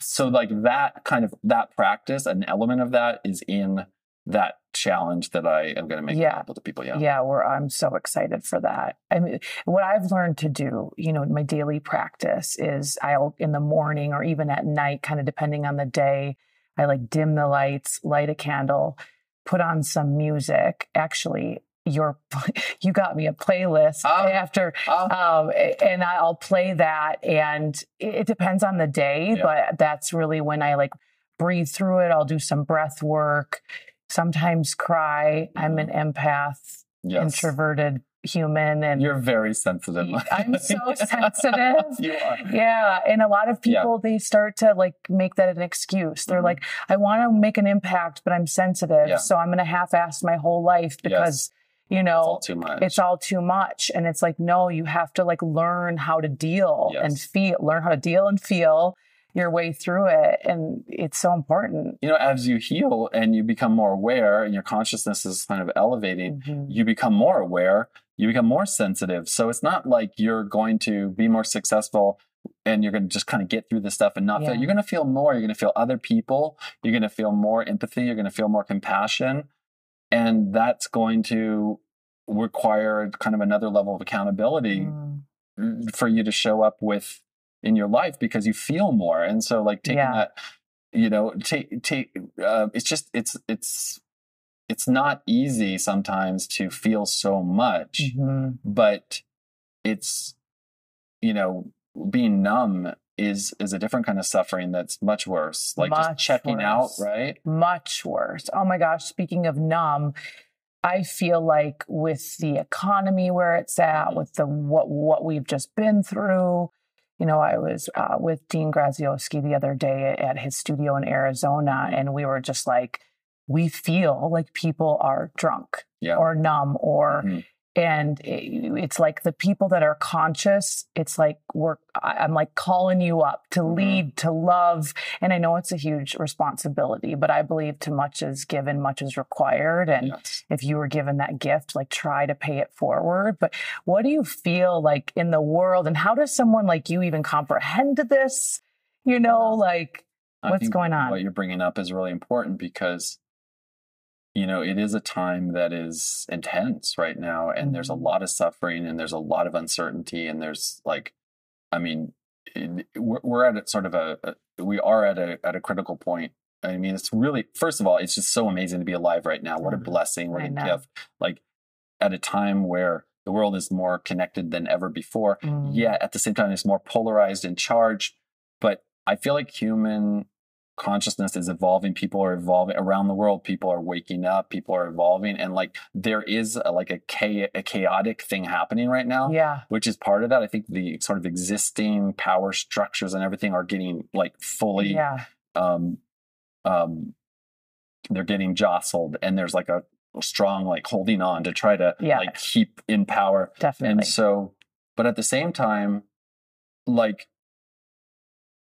So like that kind of that practice, an element of that is in that challenge that I am going to make Yeah. available to people. Yeah. yeah we're i'm so excited for that i mean what i've learned to do you know my daily practice is i'll in the morning or even at night kind of depending on the day i like dim the lights light a candle put on some music actually your <laughs> you got me a playlist Ah. after Ah, um, and I'll play that. And it depends on the day, Yeah. but that's really when I like breathe through it. I'll do some breath work, sometimes cry. I'm an empath, yes. introverted human, and You're very sensitive. I'm so <laughs> sensitive. you are. Yeah. And a lot of Yeah. people, they start to like make that an excuse. They're Mhm. like, I want to make an impact, but I'm sensitive. Yeah. So I'm going to half ass my whole life because, you know, It's all too much. it's all too much and it's like no you have to like learn how to deal and feel learn how to deal and feel your way through it and it's so important you know, as you heal and you become more aware and your consciousness is kind of elevating, Mhm. you become more aware, you become more sensitive. So it's not like you're going to be more successful and you're going to just kind of get through this stuff and not feel. You're going to feel more. You're going to feel other people. You're going to feel more empathy. You're going to feel more compassion. And that's going to require kind of another level of accountability Mm. for you to show up with in your life because you feel more. And so like taking Yeah. that, you know, take take uh, it's just it's it's it's not easy sometimes to feel so much, Mhm. but it's you know, being numb is is a different kind of suffering that's much worse. Like just Much checking out, right? much worse oh my gosh speaking of numb i feel like with the economy where it's at Mhm. with the what what we've just been through you know i was uh, with dean graziosi the other day at his studio in arizona and we were just like we feel like people are drunk Yeah. or numb or Mhm. And it's like the people that are conscious it's like we're i'm like calling you up to Mhm. lead to love and i know it's a huge responsibility but i believe too much is given much is required and Yes. if you were given that gift like try to pay it forward but what do you feel like in the world and how does someone like you even comprehend this you know like I What's going on? What you're bringing up is really important because, you know, it is a time that is intense right now, and there's a Mhm. lot of suffering, and there's a lot of uncertainty, and there's like, I mean, we're, we're at a sort of a, we are at a at a critical point. I mean, it's really first of all, it's just so amazing to be alive right now. What a Mhm. blessing! What a gift! Like at a time where the world is more connected than ever before mm, yet at the same time it's more polarized and charged but i feel like human consciousness is evolving people are evolving around the world people are waking up people are evolving and like there is a, like a, cha- a chaotic thing happening right now yeah. which is part of that. I think the sort of existing power structures and everything are getting like fully yeah. um um they're getting jostled and there's like a strong like holding on to try to Yeah. like keep in power. Definitely. and so, but at the same time, like,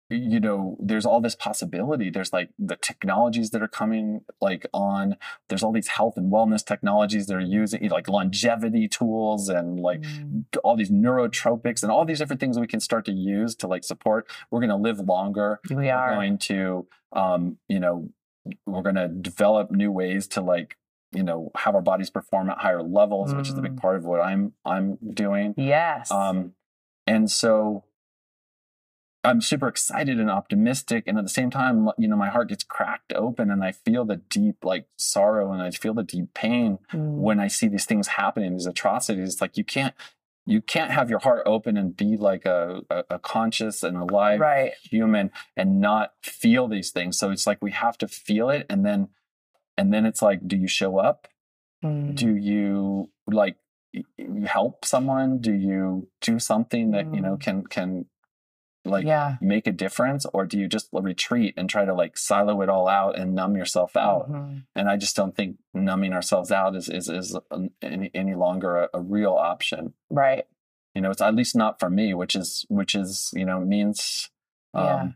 you know, there's all this possibility. There's like the technologies that are coming like on, there's all these health and wellness technologies that are using like longevity tools and like Mm, all these neurotropics and all these different things we can start to use to like support. We're going to live longer. we We're going to, um, you know, we're going to develop new ways to like, you know, have our bodies perform at higher levels, which is a big Mm. part of what I'm I'm doing. yes Um, and so I'm super excited and optimistic. And at the same time, you know, my heart gets cracked open and I feel the deep like sorrow and I feel the deep pain Mm, when I see these things happening, these atrocities. It's like you can't you can't have your heart open and be like a, a, a conscious and alive right human and not feel these things. So it's like we have to feel it and then and then it's like, do you show up? Mm, do you like help someone do you do something that you know Mm. can can like yeah. make a difference or do you just retreat and try to like silo it all out and numb yourself out? Mhm. and i just don't think numbing ourselves out is is, is any, any longer a, a real option. Right. You know it's at least not for me which is which is you know means um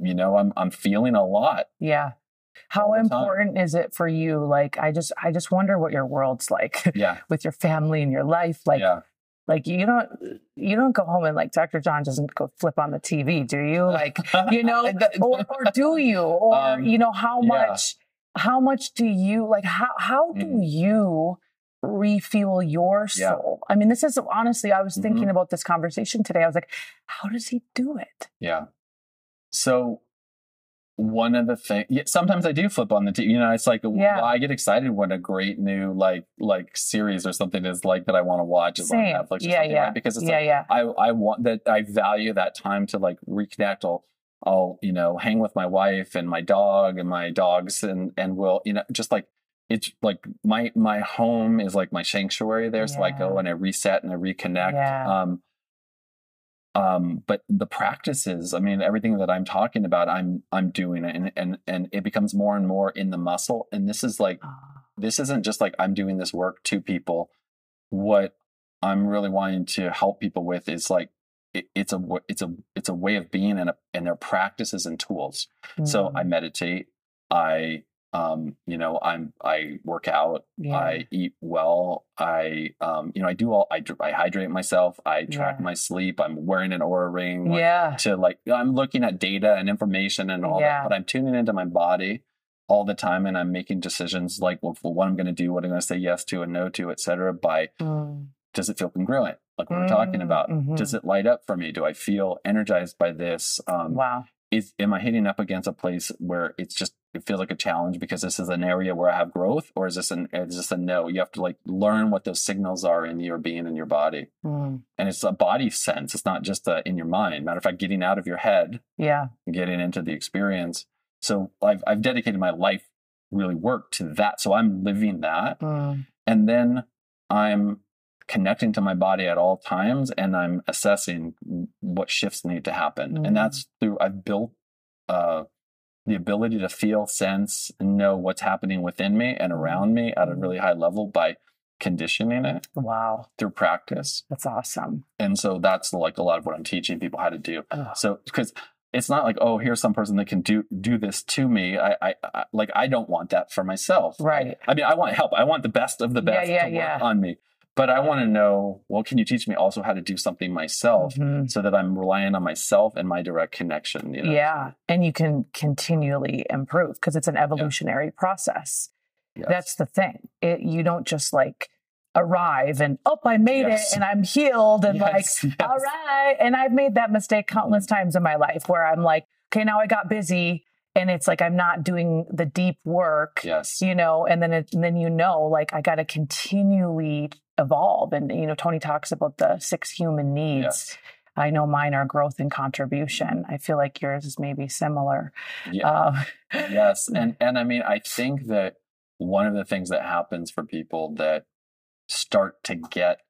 you know i'm i'm feeling a lot yeah. How time. important is it for you? Like i just i just wonder what your world's like yeah. <laughs> with your family and your life. Like yeah like you don't you don't go home and like dr john doesn't go flip on the tv do you like you <laughs> know or, or do you or Um, you know how yeah. much how much do you like how how do Mm. you refuel your Yeah. soul i mean this is honestly i was thinking about this conversation today i was like how does he do it Yeah. So one of the things, yeah, sometimes I do flip on the TV. You know, it's like Yeah. I get excited when a great new like like series or something is like that I want to watch is Same. on Netflix. Yeah, yeah. Right? Because it's yeah like yeah I I want that I value that time to like reconnect. I'll I'll you know hang with my wife and my dog and my dogs and and we'll you know just like it's like my my home is like my sanctuary there. So I go and I reset and I reconnect. Yeah. Um, um but the practices i mean everything that i'm talking about i'm i'm doing it and and and it becomes more and more in the muscle. And this is like Ah, this isn't just like i'm doing this work to people. What i'm really wanting to help people with is like it's a it's a it's a way of being and a, and their practices and tools. So mm, i meditate. I um you know i'm i work out yeah. I eat well. I, um, you know, I do all. I, I hydrate myself. I track Yeah. my sleep. I'm wearing an Oura ring. like, yeah To like, I'm looking at data and information and all Yeah. that, but I'm tuning into my body all the time, and I'm making decisions like well, what I'm going to do, what I'm going to say yes to and no to, et cetera. By Mm, does it feel congruent, like we we're talking Mm, about? mhm. Does it light up for me? Do I feel energized by this? Um, wow is am I hitting up against a place where it's just it feels like a challenge because this is an area where I have growth, or is this an is this a no? You have to like learn what those signals are in your being and your body, Mm, and it's a body sense. It's not just uh in your mind. Matter of fact, getting out of your head, yeah getting into the experience. So I've I've dedicated my life really work to that. So I'm living that, Mm, and then I'm connecting to my body at all times and i'm assessing what shifts need to happen Mm. and that's through i've built uh, the ability to feel sense and know what's happening within me and around me at a Mm. really high level by conditioning it Wow. through practice. That's awesome. And so that's like a lot of what I'm teaching people how to do. Ugh. So because it's not like, oh, here's some person that can do do this to me. I, I, I like I don't want that for myself. Right. I mean, I want help. I want the best of the Yeah, best yeah, to work yeah. on me. But I want to know, well, can you teach me also how to do something myself Mhm. so that I'm relying on myself and my direct connection? You know? Yeah. And you can continually improve because it's an evolutionary process. Yes. That's the thing. It, you don't just like arrive and, oh, I made Yes. it and I'm healed and like, Yes, yes. all right. And I've made that mistake countless times in my life where I'm like, okay, now I got busy and it's like I'm not doing the deep work. Yes. you know and then it, and then you know like i got to continually evolve. And you know tony talks about the six human needs. Yes. i know mine are growth and contribution. I feel like yours is maybe similar. Yeah. uh, yes. <laughs> And and i mean i think that one of the things that happens for people that start to get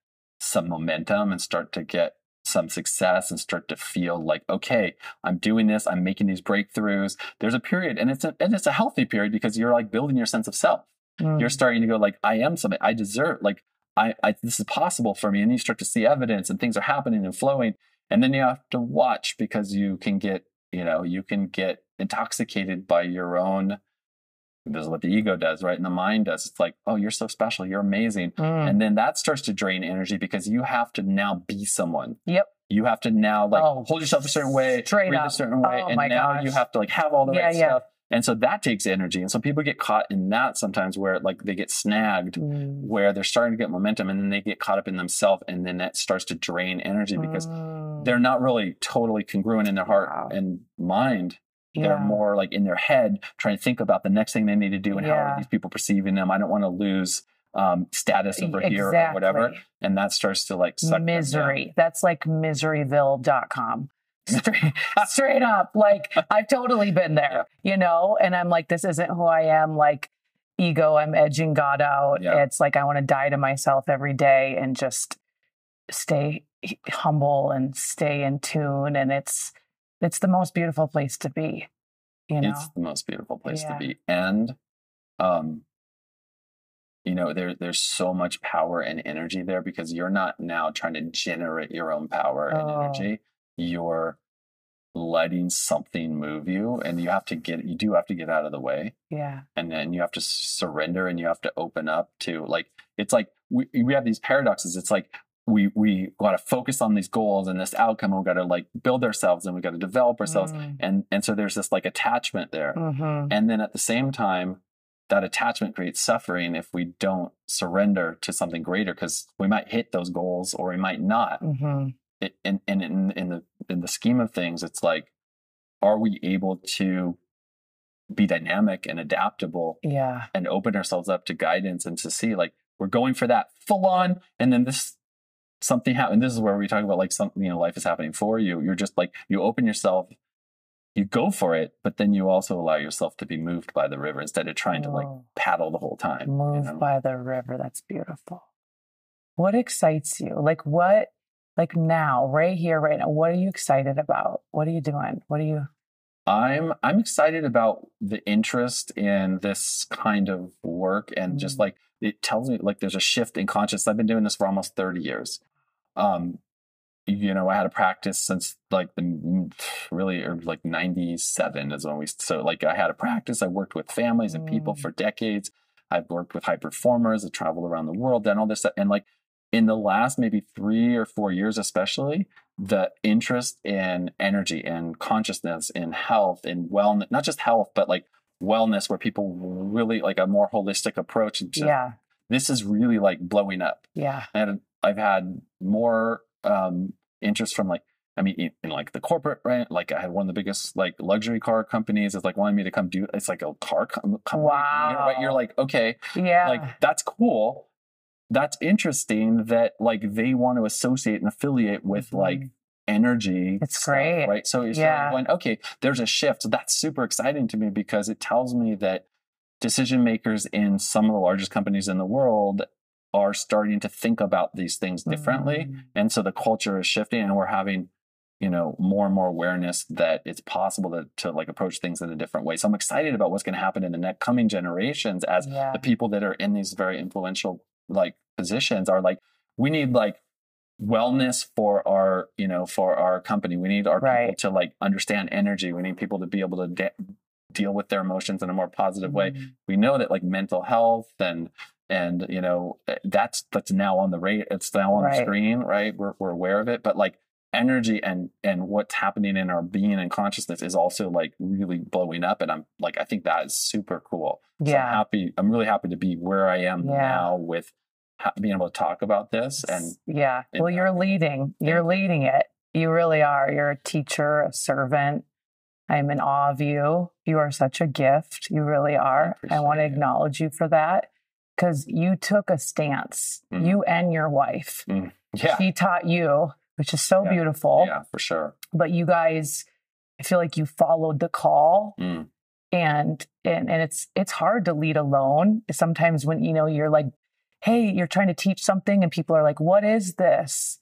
some momentum and start to get some success and start to feel like okay i'm doing this. I'm making these breakthroughs. There's a period and it's a and it's a healthy period because you're like building your sense of self. Mm, you're starting to go like i am something. I deserve like I, I this is possible for me. And you start to see evidence and things are happening and flowing. And then you have to watch because you can get you know you can get intoxicated by your own this is what the ego does right? And the mind does. It's like oh you're so special. You're amazing. Mm. and then that starts to drain energy because you have to now be someone. Yep. You have to now like Oh, hold yourself a certain way up. a certain way. Oh and now gosh. you have to like have all the Yeah, right yeah. stuff and so that takes energy. And so people get caught in that sometimes where like they get snagged Mm. where they're starting to get momentum and then they get caught up in themselves and then that starts to drain energy because Mm. they're not really totally congruent in their heart Wow. and mind. Yeah. they're more like in their head trying to think about the next thing they need to do and how are these people perceiving them? I don't want to lose um, status over here or whatever. and that starts to like suck misery. That's like miseryville.com straight, straight up. Like i've totally been there you know? And i'm like this isn't who i am. Like ego i'm edging god out. Yeah. it's like i want to die to myself every day and just stay humble and stay in tune. And it's it's the most beautiful place to be you know? it's the most beautiful place Yeah. to be. And um you know there there's so much power and energy there because you're not now trying to generate your own power and Oh. energy you're letting something move you and you have to get you do have to get out of the way yeah and then you have to surrender and you have to open up to like it's like we, we have these paradoxes it's like we we got to focus on these goals and this outcome and we got to like build ourselves and we got to develop ourselves Mm. and and so there's this like attachment there Mhm. and then at the same time that attachment creates suffering if we don't surrender to something greater because we might hit those goals or we might not Mhm. And, and in, in the in the scheme of things it's like are we able to be dynamic and adaptable yeah. and open ourselves up to guidance and to see like we're going for that full on and then this something happened this is where we talk about like something you know life is happening for you. You're just like you open yourself you go for it but then you also allow yourself to be moved by the river instead of trying to like paddle the whole time you move know? by the river that's beautiful. What excites you? Like what like now right here right now what are you excited about what are you doing what are you I'm I'm excited about the interest in this kind of work and just Mm. like it tells me like there's a shift in consciousness. I've been doing this for almost 30 years. Um you know, I had a practice since like the <sighs> really or like 97 is when we so like I had a practice. I worked with families and people Mm. for decades. I've worked with high performers, I traveled around the world, done all this stuff. And like in the last maybe three or four years, especially, the interest in energy and consciousness in health and wellness, not just health, but like wellness, where people really like a more holistic approach. Just, yeah This is really like blowing up. yeah And I've had more um, interest from like, I mean, in, like the corporate, right? Like I had one of the biggest like luxury car companies is like wanting me to come do, it's like a car com- company. You're, right? You're like, okay, yeah like that's cool that's interesting that like they want to associate and affiliate with like Mhm. energy It's stuff, great. right so it's Yeah. like going okay there's a shift that's super exciting to me because it tells me that decision makers in some of the largest companies in the world are starting to think about these things differently Mm. and so the culture is shifting and we're having you know more and more awareness that it's possible to, to like approach things in a different way so i'm excited about what's going to happen in the next coming generations as yeah the people that are in these very influential like positions are like we need like wellness for our you know for our company. We need our people to like understand energy. We need people to be able to de- deal with their emotions in a more positive way. Mhm. we know that like mental health and and you know eh, that's that's now on the rate it's now on Right. the screen right? We're, we're aware of it. But like energy and and what's happening in our being and consciousness is also like really blowing up and i'm like i think that is super cool so Yeah. i'm happy i'm really happy to be where i am Yeah. now with ha- being able to talk about this and yeah. and- Well, you're leading. You're leading it. You really are. You're a teacher, a servant. I'm in awe of you. You are such a gift. You really are. I, want to acknowledge you for that because you took a stance, Mhm. you and your wife. <laughs> yeah She taught you, which is so Yeah. beautiful. yeah for sure But you guys, I feel like you followed the call Mm. and and and it's it's hard to lead alone sometimes when you know you're like hey you're trying to teach something and people are like what is this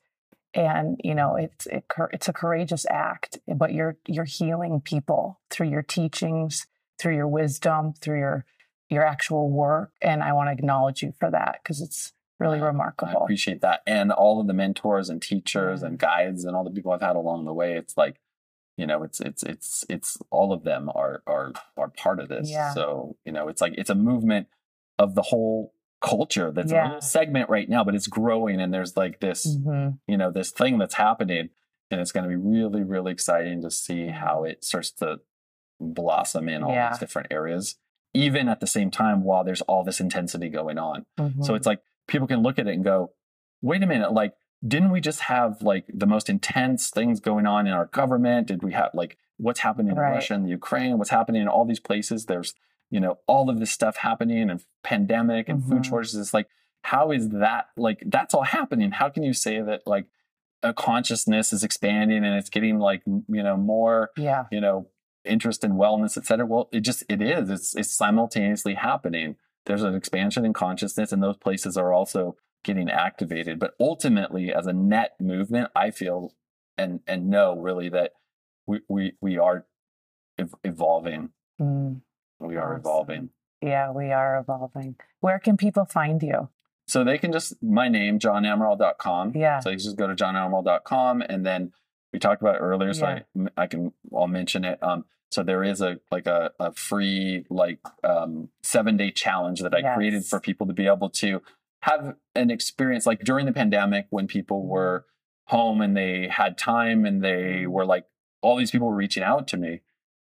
and you know it's it, it's a courageous act but you're you're healing people through your teachings through your wisdom through your your actual work and i want to acknowledge you for that because it's really remarkable. I appreciate that. And all of the mentors and teachers and guides and all the people I've had along the way, it's like, you know, it's it's it's it's all of them are are are part of this. Yeah. So, you know, it's like it's a movement of the whole culture that's a Yeah. little segment right now, but it's growing and there's like this, Mhm. you know, this thing that's happening. And it's gonna be really, really exciting to see how it starts to blossom in all Yeah. these different areas, even at the same time while there's all this intensity going on. So Mhm. it's like people can look at it and go, wait a minute, like, didn't we just have like the most intense things going on in our government? Did we have like what's happening in Right. Russia and the Ukraine? What's happening in all these places? There's, you know, all of this stuff happening and pandemic and food Mhm. shortages. It's like, how is that like that's all happening? How can you say that like a consciousness is expanding and it's getting like you know more yeah you know interest in wellness et cetera well it just it is it's it's simultaneously happening there's an expansion in consciousness and those places are also getting activated but ultimately as a net movement i feel and and know really that we we, we are ev- evolving Mm. we are Awesome. evolving yeah we are evolving where can people find you so they can just my name johnamaral.com Yeah. so you just go to johnamaral.com and then we talked about it earlier so Yeah. I, I can i'll mention it um so there is a like a, a free like um seven day challenge that i Yes. created for people to be able to have an experience like during the pandemic when people were home and they had time and they were like all these people were reaching out to me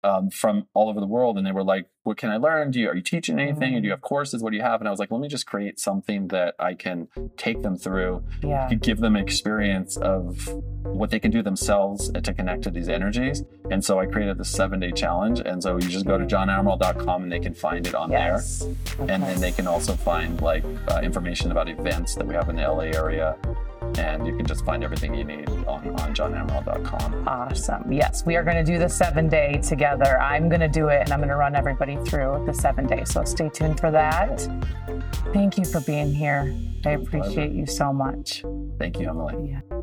um, from all over the world and they were like what can i learn? Do you are you teaching anything? Or do you have courses? What do you have? And i was like let me just create something that i can take them through. Yeah. give them experience of what they can do themselves to connect to these energies. And so i created the seven day challenge and so you just go to johnamaral.com and they can find it on yes. There and then they can also find like uh, information about events that we have in the la area and you can just find everything you need on, on johnamaral.com Awesome. Yes, we are going to do the seven day together. I'm going to do it and I'm going to run everybody through the seven day. So stay tuned for that. Thank you for being here. I appreciate you so much. thank you emily Yeah.